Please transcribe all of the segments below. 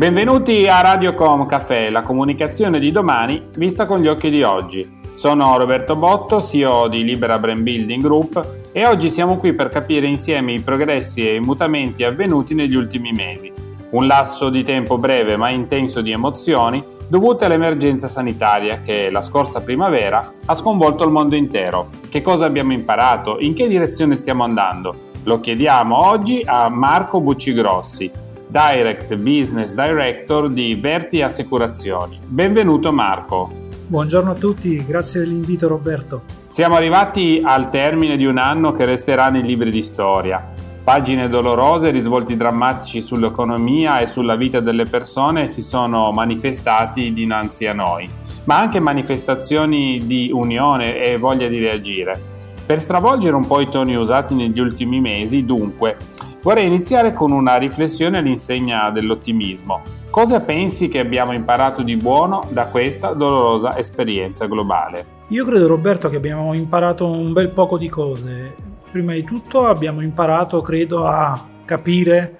Benvenuti a Radiocom Café, la comunicazione di domani vista con gli occhi di oggi. Sono Roberto Botto, CEO di Libera Brand Building Group e oggi siamo qui per capire insieme i progressi e i mutamenti avvenuti negli ultimi mesi. Un lasso di tempo breve ma intenso di emozioni dovute all'emergenza sanitaria che la scorsa primavera ha sconvolto il mondo intero. Che cosa abbiamo imparato? In che direzione stiamo andando? Lo chiediamo oggi a Marco Buccigrossi, Direct Business Director di Verti Assicurazioni. Benvenuto Marco. Buongiorno a tutti, grazie dell'invito Roberto. Siamo arrivati al termine di un anno che resterà nei libri di storia. Pagine dolorose, risvolti drammatici sull'economia e sulla vita delle persone si sono manifestati dinanzi a noi, ma anche manifestazioni di unione e voglia di reagire. Per stravolgere un po' i toni usati negli ultimi mesi, dunque, Vorrei iniziare con una riflessione all'insegna dell'ottimismo. Cosa pensi che abbiamo imparato di buono da questa dolorosa esperienza globale? Io credo Roberto che abbiamo imparato un bel poco di cose. Prima di tutto abbiamo imparato, credo, a capire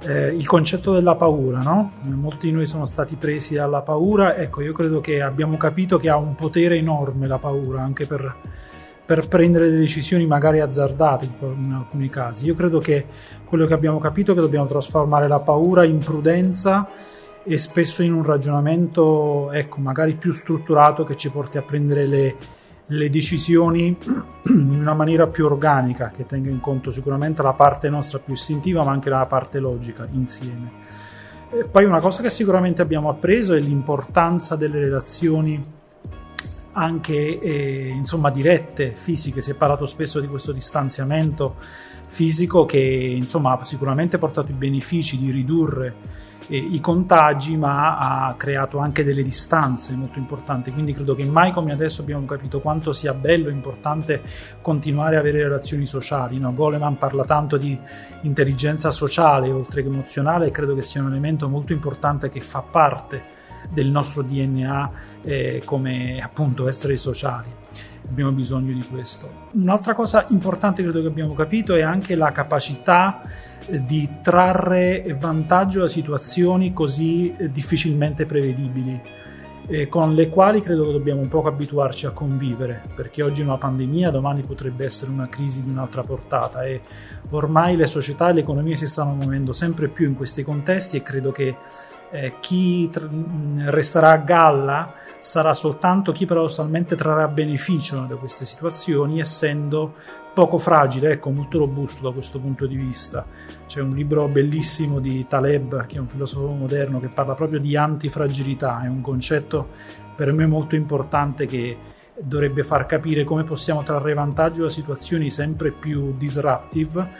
eh, il concetto della paura, no? Molti di noi sono stati presi dalla paura, ecco, io credo che abbiamo capito che ha un potere enorme la paura anche per per prendere decisioni magari azzardate in alcuni casi. Io credo che quello che abbiamo capito è che dobbiamo trasformare la paura in prudenza e spesso in un ragionamento, ecco, magari più strutturato che ci porti a prendere le, le decisioni in una maniera più organica, che tenga in conto sicuramente la parte nostra più istintiva, ma anche la parte logica insieme. E poi una cosa che sicuramente abbiamo appreso è l'importanza delle relazioni anche eh, insomma dirette, fisiche, si è parlato spesso di questo distanziamento fisico che insomma ha sicuramente portato i benefici di ridurre eh, i contagi ma ha creato anche delle distanze molto importanti quindi credo che mai come adesso abbiamo capito quanto sia bello e importante continuare a avere relazioni sociali no? Goleman parla tanto di intelligenza sociale oltre che emozionale e credo che sia un elemento molto importante che fa parte del nostro DNA eh, come appunto esseri sociali. Abbiamo bisogno di questo. Un'altra cosa importante credo che abbiamo capito è anche la capacità eh, di trarre vantaggio da situazioni così eh, difficilmente prevedibili. Eh, con le quali credo che dobbiamo un po' abituarci a convivere, perché oggi è una pandemia, domani potrebbe essere una crisi di un'altra portata e ormai le società e le economie si stanno muovendo sempre più in questi contesti e credo che eh, chi tr- resterà a galla sarà soltanto chi paradossalmente trarrà beneficio da queste situazioni, essendo poco fragile, ecco, molto robusto da questo punto di vista. C'è un libro bellissimo di Taleb, che è un filosofo moderno, che parla proprio di antifragilità, è un concetto per me molto importante che dovrebbe far capire come possiamo trarre vantaggio da situazioni sempre più disruptive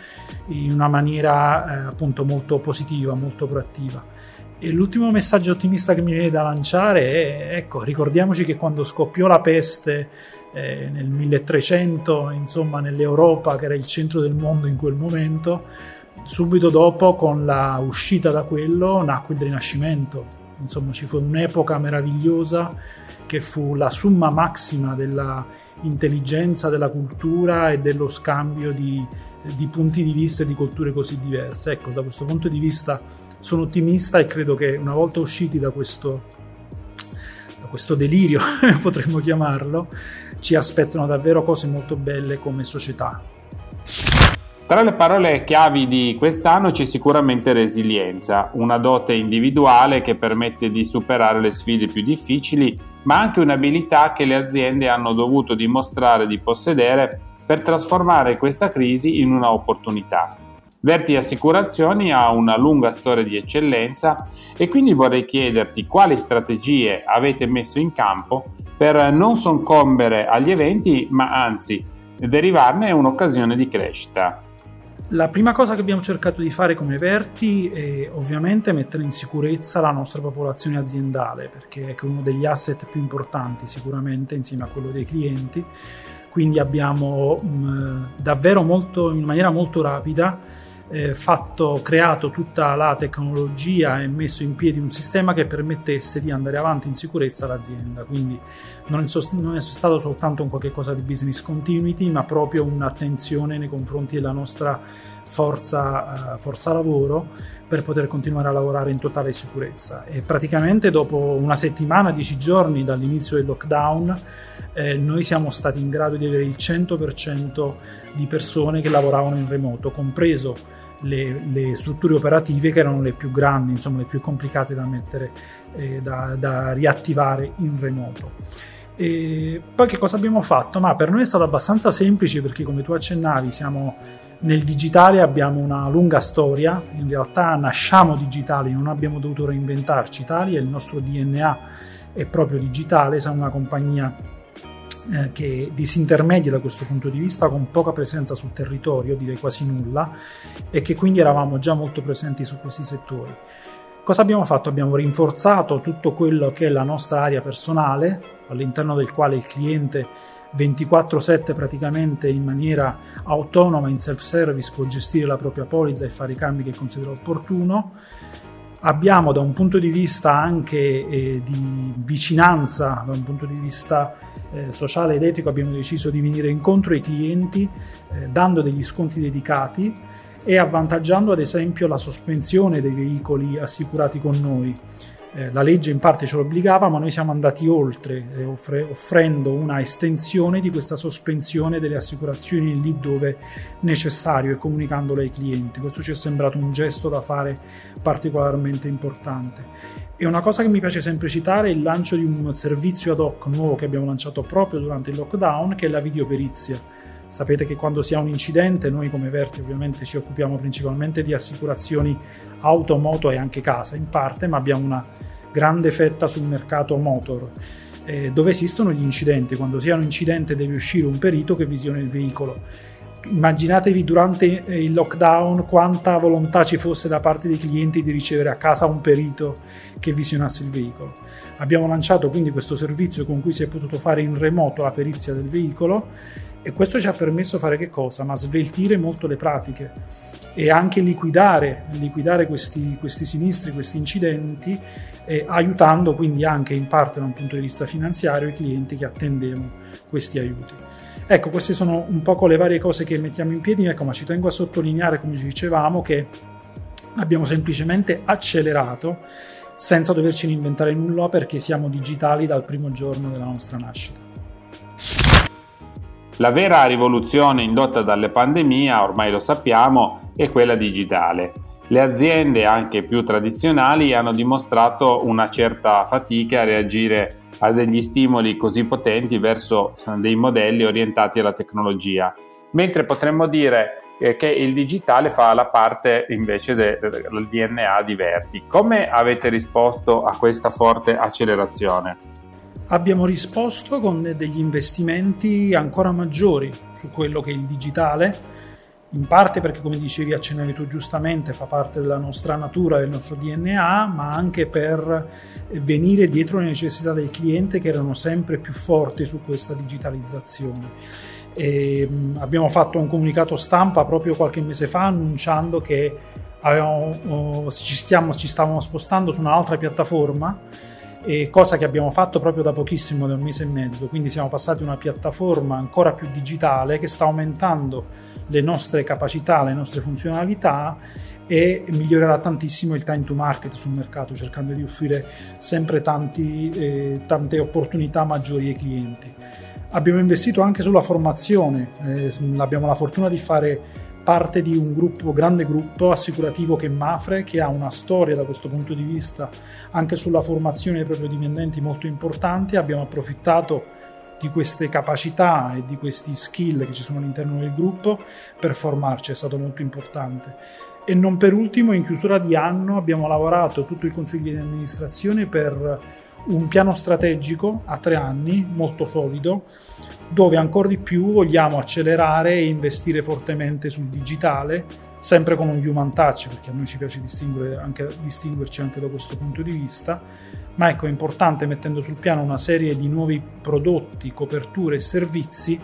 in una maniera eh, appunto molto positiva, molto proattiva. E l'ultimo messaggio ottimista che mi viene da lanciare è, ecco, ricordiamoci che quando scoppiò la peste eh, nel 1300, insomma, nell'Europa, che era il centro del mondo in quel momento, subito dopo, con la uscita da quello, nacque il Rinascimento. Insomma, ci fu un'epoca meravigliosa che fu la summa massima della intelligenza, della cultura e dello scambio di, di punti di vista e di culture così diverse. Ecco, da questo punto di vista sono ottimista e credo che una volta usciti da questo, da questo delirio, potremmo chiamarlo, ci aspettano davvero cose molto belle come società. Tra le parole chiavi di quest'anno c'è sicuramente resilienza, una dote individuale che permette di superare le sfide più difficili, ma anche un'abilità che le aziende hanno dovuto dimostrare di possedere per trasformare questa crisi in una opportunità. Verti Assicurazioni ha una lunga storia di eccellenza e quindi vorrei chiederti quali strategie avete messo in campo per non soccombere agli eventi, ma anzi derivarne un'occasione di crescita. La prima cosa che abbiamo cercato di fare come Verti è ovviamente mettere in sicurezza la nostra popolazione aziendale, perché è uno degli asset più importanti sicuramente insieme a quello dei clienti. Quindi abbiamo mh, davvero molto, in maniera molto rapida eh, fatto, creato tutta la tecnologia e messo in piedi un sistema che permettesse di andare avanti in sicurezza l'azienda. Quindi non è, sost- non è stato soltanto un qualche cosa di business continuity, ma proprio un'attenzione nei confronti della nostra forza, uh, forza lavoro per poter continuare a lavorare in totale sicurezza. E praticamente dopo una settimana, dieci giorni dall'inizio del lockdown, eh, noi siamo stati in grado di avere il 100% di persone che lavoravano in remoto, compreso le, le, strutture operative che erano le più grandi, insomma le più complicate da mettere, eh, da, da riattivare in remoto. E poi che cosa abbiamo fatto? Ma per noi è stato abbastanza semplice perché come tu accennavi siamo nel digitale abbiamo una lunga storia, in realtà nasciamo digitali, non abbiamo dovuto reinventarci, Italia, il nostro DNA è proprio digitale, siamo una compagnia eh, che disintermedia da questo punto di vista con poca presenza sul territorio, direi quasi nulla, e che quindi eravamo già molto presenti su questi settori. Cosa abbiamo fatto? Abbiamo rinforzato tutto quello che è la nostra area personale, all'interno del quale il cliente 24/7 praticamente in maniera autonoma in self-service può gestire la propria polizza e fare i cambi che considera opportuno. Abbiamo da un punto di vista anche eh, di vicinanza, da un punto di vista eh, sociale ed etico, abbiamo deciso di venire incontro ai clienti eh, dando degli sconti dedicati e avvantaggiando ad esempio la sospensione dei veicoli assicurati con noi. Eh, la legge in parte ce lo obbligava, ma noi siamo andati oltre, eh, offre, offrendo una estensione di questa sospensione delle assicurazioni lì dove necessario e comunicandolo ai clienti. Questo ci è sembrato un gesto da fare particolarmente importante. E una cosa che mi piace sempre citare è il lancio di un servizio ad hoc nuovo che abbiamo lanciato proprio durante il lockdown, che è la videoperizia. Sapete che quando si ha un incidente, noi come Verti ovviamente ci occupiamo principalmente di assicurazioni auto, moto e anche casa in parte, ma abbiamo una grande fetta sul mercato motor, eh, dove esistono gli incidenti. Quando si ha un incidente deve uscire un perito che visiona il veicolo. Immaginatevi durante eh, il lockdown quanta volontà ci fosse da parte dei clienti di ricevere a casa un perito che visionasse il veicolo. Abbiamo lanciato quindi questo servizio con cui si è potuto fare in remoto la perizia del veicolo e questo ci ha permesso fare che cosa? Ma sveltire molto le pratiche e anche liquidare, liquidare questi, questi sinistri, questi incidenti eh, aiutando quindi anche in parte da un punto di vista finanziario i clienti che attendevano questi aiuti. Ecco, queste sono un po' le varie cose che mettiamo in piedi, ecco, ma ci tengo a sottolineare, come dicevamo, che abbiamo semplicemente accelerato senza doverci inventare nulla perché siamo digitali dal primo giorno della nostra nascita. La vera rivoluzione indotta dalle pandemie, ormai lo sappiamo, è quella digitale. Le aziende anche più tradizionali hanno dimostrato una certa fatica a reagire a degli stimoli così potenti verso dei modelli orientati alla tecnologia, mentre potremmo dire eh, che il digitale fa la parte invece del de, DNA di Verti. Come avete risposto a questa forte accelerazione? Abbiamo risposto con degli investimenti ancora maggiori su quello che è il digitale in parte perché come dicevi accennavi tu giustamente fa parte della nostra natura, del nostro DNA, ma anche per venire dietro le necessità del cliente che erano sempre più forti su questa digitalizzazione. E, mh, abbiamo fatto un comunicato stampa proprio qualche mese fa annunciando che avevamo, oh, ci, stiamo, ci stavamo spostando su un'altra piattaforma cosa che abbiamo fatto proprio da pochissimo, da un mese e mezzo, quindi siamo passati a una piattaforma ancora più digitale che sta aumentando le nostre capacità, le nostre funzionalità e migliorerà tantissimo il time to market sul mercato, cercando di offrire sempre tanti, eh, tante opportunità maggiori ai clienti. Abbiamo investito anche sulla formazione, eh, abbiamo la fortuna di fare parte di un gruppo, grande gruppo assicurativo che è Mafre, che ha una storia da questo punto di vista anche sulla formazione dei propri dipendenti molto importante. Abbiamo approfittato di queste capacità e di questi skill che ci sono all'interno del gruppo per formarci, è stato molto importante. E non per ultimo, in chiusura di anno abbiamo lavorato tutto il consiglio di amministrazione per un piano strategico a tre anni molto solido dove ancora di più vogliamo accelerare e investire fortemente sul digitale sempre con un human touch perché a noi ci piace anche, distinguerci anche da questo punto di vista ma ecco è importante mettendo sul piano una serie di nuovi prodotti, coperture e servizi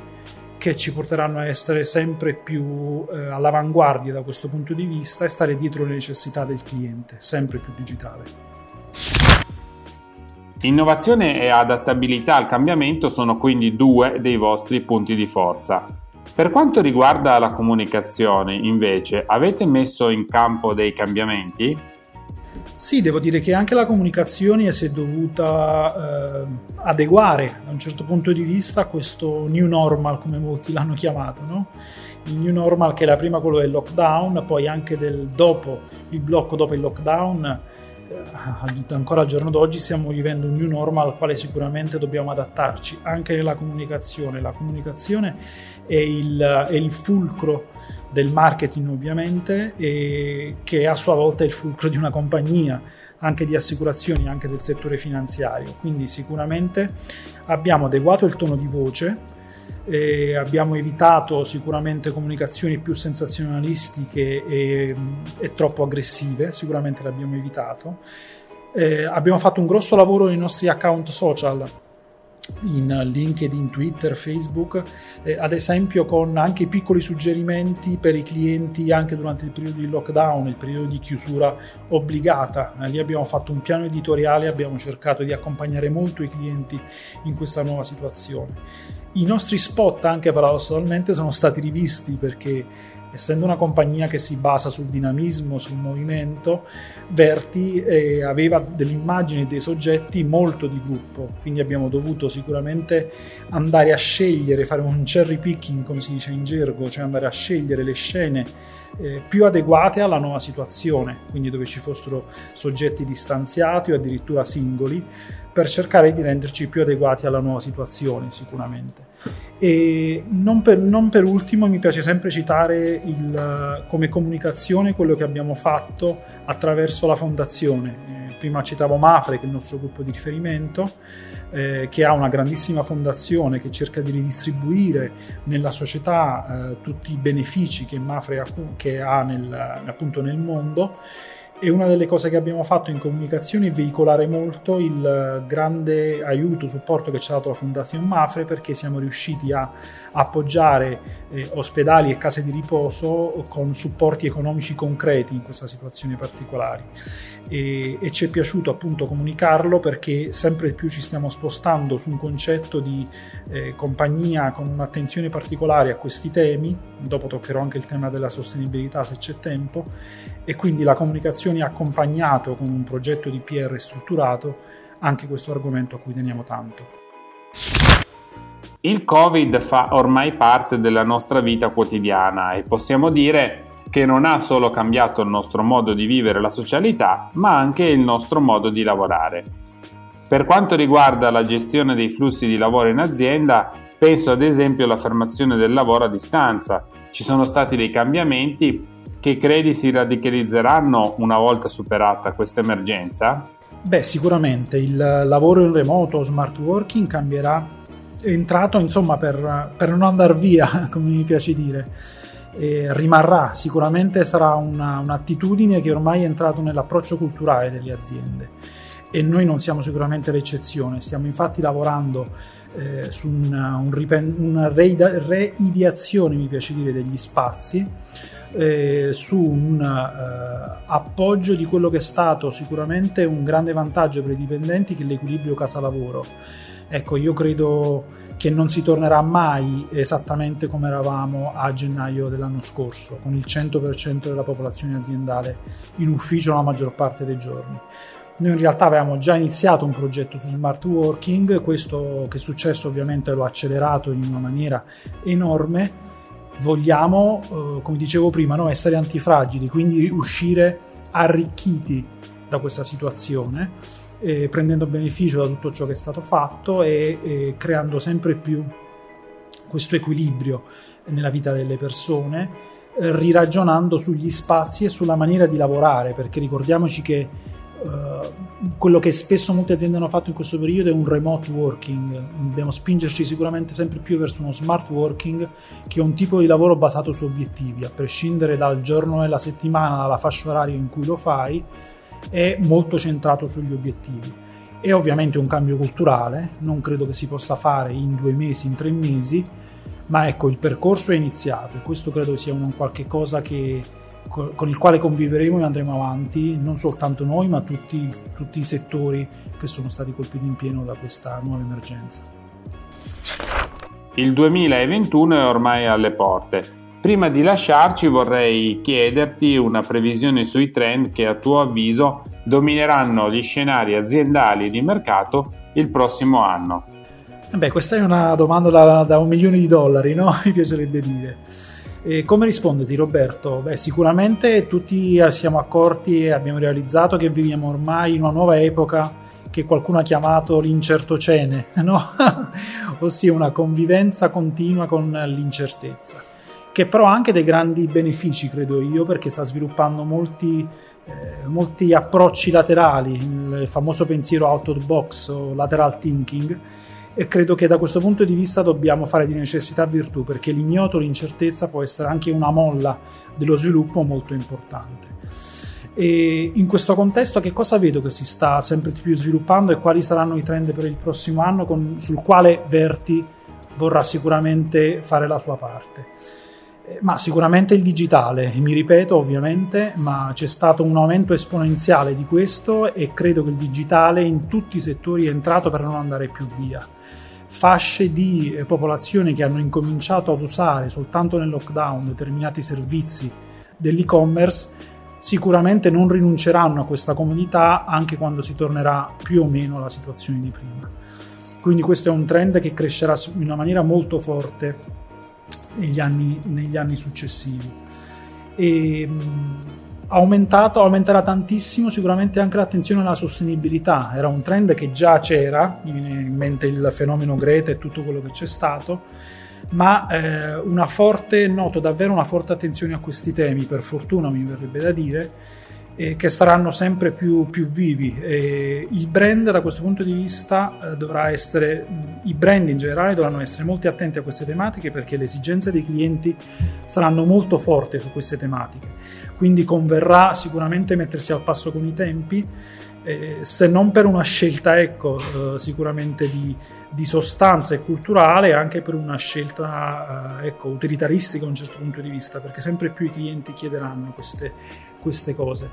che ci porteranno a essere sempre più eh, all'avanguardia da questo punto di vista e stare dietro le necessità del cliente, sempre più digitale. Innovazione e adattabilità al cambiamento sono quindi due dei vostri punti di forza. Per quanto riguarda la comunicazione, invece, avete messo in campo dei cambiamenti? Sì, devo dire che anche la comunicazione si è dovuta eh, adeguare da un certo punto di vista a questo new normal, come molti l'hanno chiamato, no? Il new normal che era prima quello del lockdown, poi anche del dopo, il blocco dopo il lockdown, ancora al giorno d'oggi stiamo vivendo un new normal al quale sicuramente dobbiamo adattarci, anche nella comunicazione. La comunicazione è il, è il fulcro del marketing ovviamente e che a sua volta è il fulcro di una compagnia anche di assicurazioni, anche del settore finanziario. Quindi sicuramente abbiamo adeguato il tono di voce, eh, abbiamo evitato sicuramente comunicazioni più sensazionalistiche e, e troppo aggressive, sicuramente l'abbiamo evitato. Eh, abbiamo fatto un grosso lavoro nei nostri account social in LinkedIn, Twitter, Facebook, eh, ad esempio con anche piccoli suggerimenti per i clienti anche durante il periodo di lockdown, il periodo di chiusura obbligata. Eh, lì abbiamo fatto un piano editoriale, abbiamo cercato di accompagnare molto i clienti in questa nuova situazione. I nostri spot anche paradossalmente sono stati rivisti perché essendo una compagnia che si basa sul dinamismo, sul movimento, Verti eh, aveva delle immagini e dei soggetti molto di gruppo, quindi abbiamo dovuto sicuramente andare a scegliere, fare un cherry picking come si dice in gergo, cioè andare a scegliere le scene eh, più adeguate alla nuova situazione, quindi dove ci fossero soggetti distanziati o addirittura singoli, per cercare di renderci più adeguati alla nuova situazione sicuramente. E non per, non per ultimo mi piace sempre citare il, come comunicazione quello che abbiamo fatto attraverso la fondazione. Eh, prima citavo Mafre, che è il nostro gruppo di riferimento, eh, che ha una grandissima fondazione che cerca di ridistribuire nella società eh, tutti i benefici che Mafre ha, che ha nel, appunto nel mondo e una delle cose che abbiamo fatto in comunicazione è veicolare molto il grande aiuto, supporto che ci ha dato la Fondazione Mafre perché siamo riusciti a appoggiare eh, ospedali e case di riposo con supporti economici concreti in questa situazione particolare. E, e ci è piaciuto appunto comunicarlo perché sempre più ci stiamo spostando su un concetto di eh, compagnia con un'attenzione particolare a questi temi, dopo toccherò anche il tema della sostenibilità se c'è tempo, e quindi la comunicazione accompagnato con un progetto di PR strutturato anche questo argomento a cui teniamo tanto. Il Covid fa ormai parte della nostra vita quotidiana e possiamo dire che non ha solo cambiato il nostro modo di vivere la socialità, ma anche il nostro modo di lavorare. Per quanto riguarda la gestione dei flussi di lavoro in azienda, penso ad esempio all'affermazione del lavoro a distanza. Ci sono stati dei cambiamenti che credi si radicalizzeranno una volta superata questa emergenza? Beh, sicuramente il lavoro in remoto, smart working cambierà, è entrato insomma per, per non andare via, come mi piace dire. E rimarrà, sicuramente sarà una, un'attitudine che ormai è entrata nell'approccio culturale delle aziende e noi non siamo sicuramente l'eccezione, stiamo infatti lavorando eh, su una, un ripen- una reideazione, mi piace dire, degli spazi eh, su un eh, appoggio di quello che è stato sicuramente un grande vantaggio per i dipendenti che è l'equilibrio casa-lavoro. Ecco, io credo che non si tornerà mai esattamente come eravamo a gennaio dell'anno scorso, con il 100% della popolazione aziendale in ufficio la maggior parte dei giorni. Noi in realtà avevamo già iniziato un progetto su smart working, questo che è successo ovviamente lo ha accelerato in una maniera enorme vogliamo, eh, come dicevo prima, no, essere antifragili, quindi uscire arricchiti da questa situazione, eh, prendendo beneficio da tutto ciò che è stato fatto e, e creando sempre più questo equilibrio nella vita delle persone, eh, riragionando sugli spazi e sulla maniera di lavorare, perché ricordiamoci che Uh, quello che spesso molte aziende hanno fatto in questo periodo è un remote working. Dobbiamo spingerci sicuramente sempre più verso uno smart working, che è un tipo di lavoro basato su obiettivi, a prescindere dal giorno della settimana, dalla fascia oraria in cui lo fai, è molto centrato sugli obiettivi. È ovviamente un cambio culturale, non credo che si possa fare in due mesi, in tre mesi, ma ecco, il percorso è iniziato e questo credo sia un qualche cosa che con il quale conviveremo e andremo avanti, non soltanto noi, ma tutti, tutti i settori che sono stati colpiti in pieno da questa nuova emergenza. Il 2021 è ormai alle porte. Prima di lasciarci vorrei chiederti una previsione sui trend che a tuo avviso domineranno gli scenari aziendali e di mercato il prossimo anno. Beh, questa è una domanda da, da un milione di dollari, no? Mi piacerebbe dire. E come rispondeti Roberto? Beh, sicuramente tutti siamo accorti e abbiamo realizzato che viviamo ormai in una nuova epoca che qualcuno ha chiamato l'incertocene, no? ossia una convivenza continua con l'incertezza, che però ha anche dei grandi benefici, credo io, perché sta sviluppando molti, eh, molti approcci laterali, il famoso pensiero out of the box o lateral thinking, e credo che da questo punto di vista dobbiamo fare di necessità virtù, perché l'ignoto, l'incertezza può essere anche una molla dello sviluppo molto importante. E in questo contesto che cosa vedo che si sta sempre di più sviluppando e quali saranno i trend per il prossimo anno con, sul quale Verti vorrà sicuramente fare la sua parte? Eh, ma sicuramente il digitale, mi ripeto ovviamente, ma c'è stato un aumento esponenziale di questo e credo che il digitale in tutti i settori è entrato per non andare più via. Fasce di eh, popolazione che hanno incominciato ad usare soltanto nel lockdown determinati servizi dell'e-commerce sicuramente non rinunceranno a questa comodità anche quando si tornerà più o meno alla situazione di prima. Quindi questo è un trend che crescerà in una maniera molto forte negli anni, negli anni successivi. E, aumentato, aumenterà tantissimo sicuramente anche l'attenzione alla sostenibilità. Era un trend che già c'era, in mente il fenomeno Greta e tutto quello che c'è stato, ma eh, una forte, noto davvero una forte attenzione a questi temi, per fortuna mi verrebbe da dire, eh, che saranno sempre più, più vivi. E il brand da questo punto di vista eh, dovrà essere, i brand in generale dovranno essere molto attenti a queste tematiche perché le esigenze dei clienti saranno molto forti su queste tematiche. Quindi converrà sicuramente mettersi al passo con i tempi, eh, se non per una scelta, ecco, eh, sicuramente di di sostanza e culturale anche per una scelta eh, ecco, utilitaristica da un certo punto di vista, perché sempre più i clienti chiederanno queste, queste cose.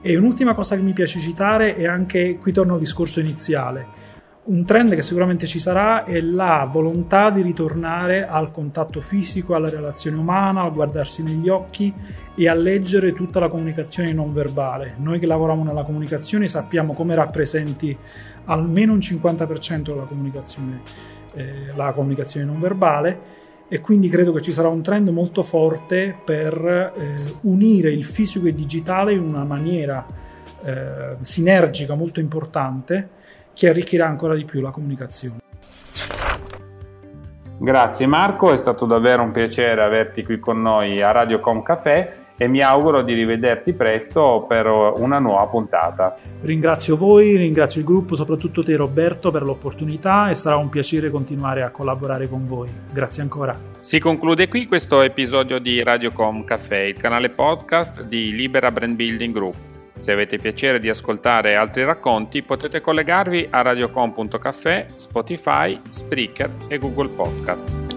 E un'ultima cosa che mi piace citare è anche, qui torno al discorso iniziale, un trend che sicuramente ci sarà è la volontà di ritornare al contatto fisico, alla relazione umana, a guardarsi negli occhi e a leggere tutta la comunicazione non verbale. Noi che lavoriamo nella comunicazione sappiamo come rappresenti almeno un 50% della comunicazione, eh, la comunicazione non verbale e quindi credo che ci sarà un trend molto forte per eh, unire il fisico e il digitale in una maniera eh, sinergica molto importante che arricchirà ancora di più la comunicazione. Grazie Marco, è stato davvero un piacere averti qui con noi a Radio Com Café e mi auguro di rivederti presto per una nuova puntata. Ringrazio voi, ringrazio il gruppo, soprattutto te Roberto per l'opportunità e sarà un piacere continuare a collaborare con voi. Grazie ancora. Si conclude qui questo episodio di Radiocom Café, il canale podcast di Libera Brand Building Group. Se avete piacere di ascoltare altri racconti potete collegarvi a radiocom.café, Spotify, Spreaker e Google Podcast.